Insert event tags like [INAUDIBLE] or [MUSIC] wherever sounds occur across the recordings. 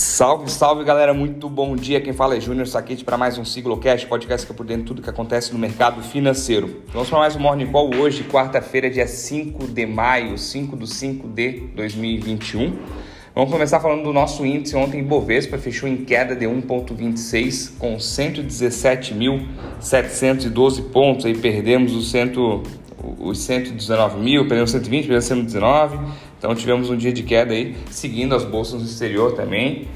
Salve, salve galera, muito bom dia. Quem fala é Júnior Saquete para mais um Siglocast, podcast que é por dentro de tudo que acontece no mercado financeiro. Vamos para mais um Morning Call hoje, quarta-feira, dia 5 de maio, 5 do 5 de 2021. Vamos começar falando do nosso índice. Ontem, Bovespa fechou em queda de 1,26 com 117.712 pontos. Aí perdemos os, cento, os 119 mil, perdemos 120, perdemos 119 então tivemos um dia de queda aí, seguindo as bolsas no exterior também.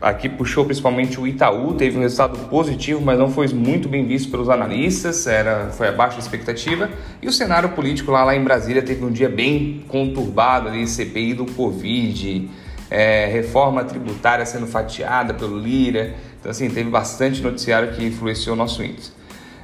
Aqui puxou principalmente o Itaú, teve um resultado positivo, mas não foi muito bem visto pelos analistas, era, foi abaixo da expectativa. E o cenário político lá, lá em Brasília teve um dia bem conturbado ali, CPI do Covid, é, reforma tributária sendo fatiada pelo Lira. Então, assim, teve bastante noticiário que influenciou o nosso índice.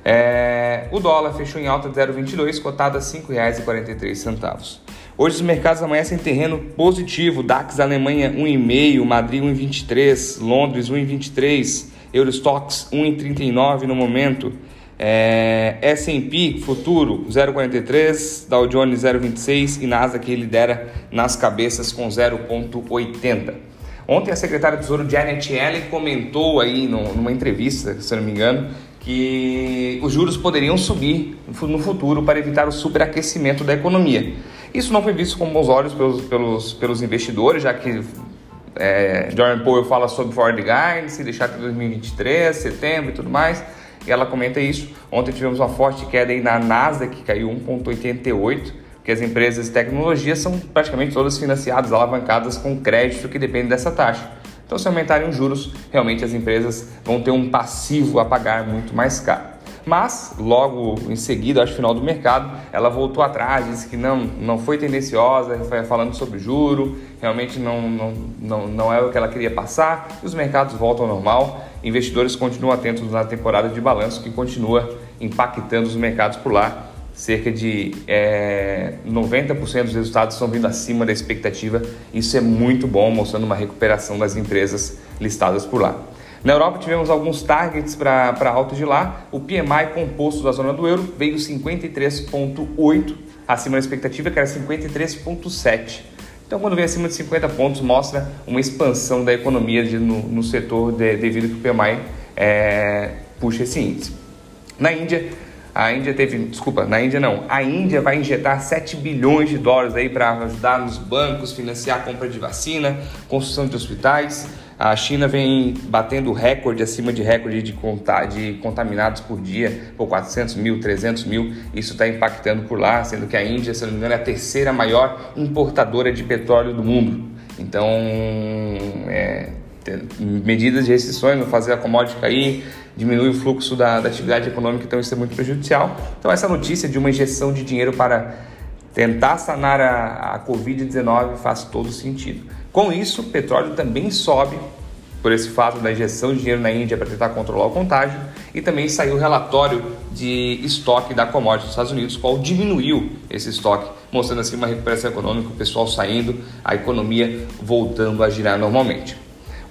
É, o dólar fechou em alta de 0,22, cotado a R$ 5,43. Hoje os mercados amanhecem em terreno positivo. DAX Alemanha 1,5, Madrid 1,23, Londres 1,23, Eurostox 1,39 no momento. É, S&P futuro 0,43, Dow Jones 0,26 e Nasdaq lidera nas cabeças com 0,80. Ontem a secretária do Tesouro Janet Yellen comentou aí numa entrevista, se não me engano, que os juros poderiam subir no futuro para evitar o superaquecimento da economia. Isso não foi visto com bons olhos pelos, pelos, pelos investidores, já que é, Jordan Powell fala sobre forward guidance, deixar até 2023, setembro e tudo mais, e ela comenta isso. Ontem tivemos uma forte queda aí na Nasdaq, que caiu 1,88%, porque as empresas de tecnologia são praticamente todas financiadas, alavancadas com crédito que depende dessa taxa. Então, se aumentarem os juros, realmente as empresas vão ter um passivo a pagar muito mais caro. Mas, logo em seguida, acho final do mercado, ela voltou atrás, disse que não, não foi tendenciosa, foi falando sobre juro, realmente não, não, não, não é o que ela queria passar, e os mercados voltam ao normal. Investidores continuam atentos na temporada de balanço, que continua impactando os mercados por lá cerca de é, 90% dos resultados estão vindo acima da expectativa. Isso é muito bom, mostrando uma recuperação das empresas listadas por lá. Na Europa tivemos alguns targets para alto de lá. O PMI composto da zona do euro veio 53,8 acima da expectativa, que era 53,7. Então, quando vem acima de 50 pontos, mostra uma expansão da economia de, no, no, setor de, devido que o PMI é, puxa esse índice. Na Índia, a Índia teve, desculpa, na Índia não. A Índia vai injetar 7 bilhões de dólares aí para ajudar nos bancos, financiar a compra de vacina, construção de hospitais. A China vem batendo recorde acima de recorde de, conta, de contaminados por dia, por 400 mil, 300 mil. Isso está impactando por lá, sendo que a Índia, se não me engano, é a terceira maior importadora de petróleo do mundo. Então, é, medidas de restrições vão fazer a commodity cair, diminui o fluxo da, da, atividade econômica, então isso é muito prejudicial. Então essa notícia de uma injeção de dinheiro para tentar sanar a, a Covid-19 faz todo sentido. Com isso, o petróleo também sobe por esse fato da injeção de dinheiro na Índia para tentar controlar o contágio e também saiu o relatório de estoque da commodity dos Estados Unidos, qual diminuiu esse estoque, mostrando assim uma recuperação econômica, o pessoal saindo, a economia voltando a girar normalmente.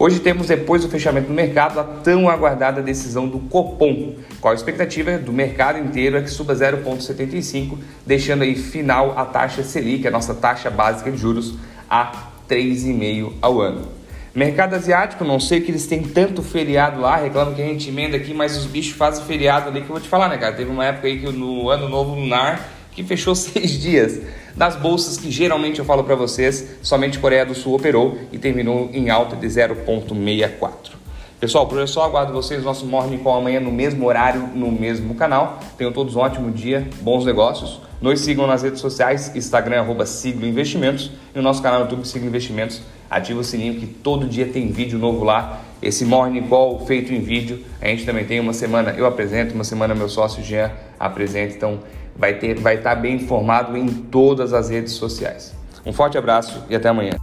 Hoje temos, depois do fechamento do mercado, a tão aguardada decisão do Copom. Qual a expectativa do mercado inteiro é que suba 0,75, deixando aí final a taxa Selic, a nossa taxa básica de juros, a 3,5 ao ano. Mercado asiático, não sei que eles têm tanto feriado lá, reclamam que a gente emenda aqui, mas os bichos fazem feriado ali que eu vou te falar, né, cara? Teve uma época aí que no ano novo lunar que fechou [LAUGHS] seis dias. Das bolsas que geralmente eu falo para vocês, somente Coreia do Sul operou e terminou em alta de 0,64. Pessoal, por hoje é só, aguardo vocês no nosso Morning Call amanhã no mesmo horário, no mesmo canal. Tenham todos um ótimo dia, bons negócios. Nos sigam nas redes sociais, Instagram, arroba Siglo Investimentos e no nosso canal no YouTube, Siglo Investimentos. Ativa o sininho que todo dia tem vídeo novo lá. Esse Morning Call feito em vídeo. A gente também tem uma semana, eu apresento, uma semana meu sócio Jean apresenta. Então, vai ter, vai estar bem informado em todas as redes sociais. Um forte abraço e até amanhã.